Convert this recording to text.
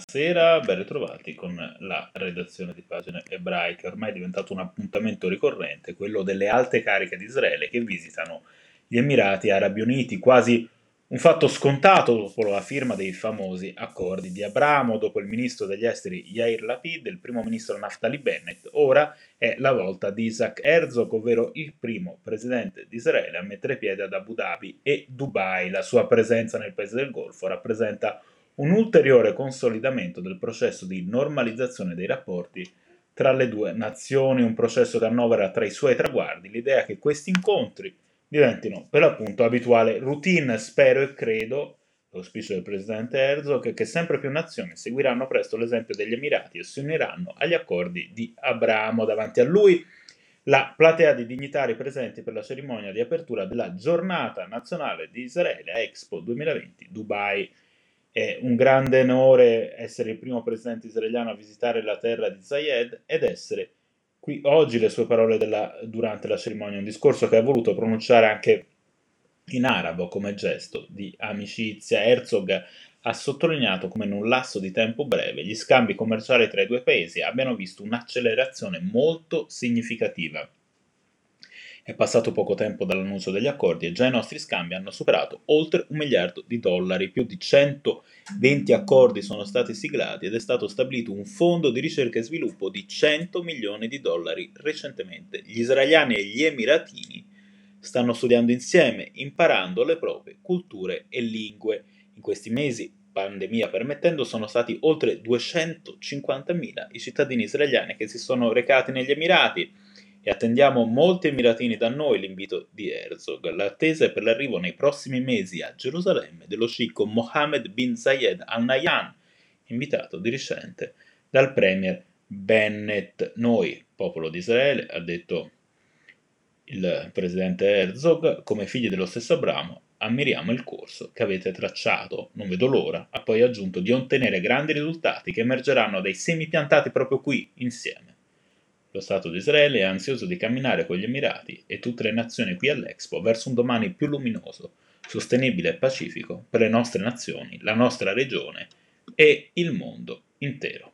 Buonasera, ben ritrovati con la redazione di pagine ebraiche. Ormai è diventato un appuntamento ricorrente, quello delle alte cariche di Israele che visitano gli Emirati Arabi Uniti, quasi un fatto scontato dopo la firma dei famosi accordi di Abramo, dopo il ministro degli esteri Yair Lapid e il primo ministro Naftali Bennett. Ora è la volta di Isaac Herzog, ovvero il primo presidente di Israele a mettere piede ad Abu Dhabi e Dubai. La sua presenza nel paese del Golfo rappresenta un ulteriore consolidamento del processo di normalizzazione dei rapporti tra le due nazioni, un processo che annovera tra i suoi traguardi l'idea che questi incontri diventino per l'appunto abituale routine. Spero e credo, l'auspicio del presidente Herzog, che sempre più nazioni seguiranno presto l'esempio degli Emirati e si uniranno agli accordi di Abramo. Davanti a lui la platea di dignitari presenti per la cerimonia di apertura della giornata nazionale di Israele a Expo 2020 Dubai. È un grande onore essere il primo presidente israeliano a visitare la terra di Zayed ed essere Qui oggi le sue parole della, durante la cerimonia, un discorso che ha voluto pronunciare anche in arabo come gesto di amicizia. Herzog ha sottolineato come in un lasso di tempo breve gli scambi commerciali tra i due paesi abbiano visto un'accelerazione molto significativa. È passato poco tempo dall'annuncio degli accordi e già i nostri scambi hanno superato oltre un miliardo di dollari, più di 120 accordi sono stati siglati ed è stato stabilito un fondo di ricerca e sviluppo di 100 milioni di dollari recentemente. Gli israeliani e gli emiratini stanno studiando insieme, imparando le proprie culture e lingue. In questi mesi pandemia permettendo, sono stati oltre 250.000 i cittadini israeliani che si sono recati negli Emirati e attendiamo molti emiratini da noi l'invito di Herzog. L'attesa è per l'arrivo nei prossimi mesi a Gerusalemme dello sceicco Mohammed bin Zayed Al Nahyan, invitato di recente dal premier Bennett. Noi, popolo di Israele, ha detto il presidente Herzog, come figli dello stesso Abramo, ammiriamo il corso che avete tracciato. Non vedo l'ora, ha poi aggiunto, di ottenere grandi risultati che emergeranno dai semi piantati proprio qui, insieme. Lo Stato di Israele è ansioso di camminare con gli Emirati e tutte le nazioni qui all'Expo verso un domani più luminoso, sostenibile e pacifico per le nostre nazioni, la nostra regione e il mondo intero.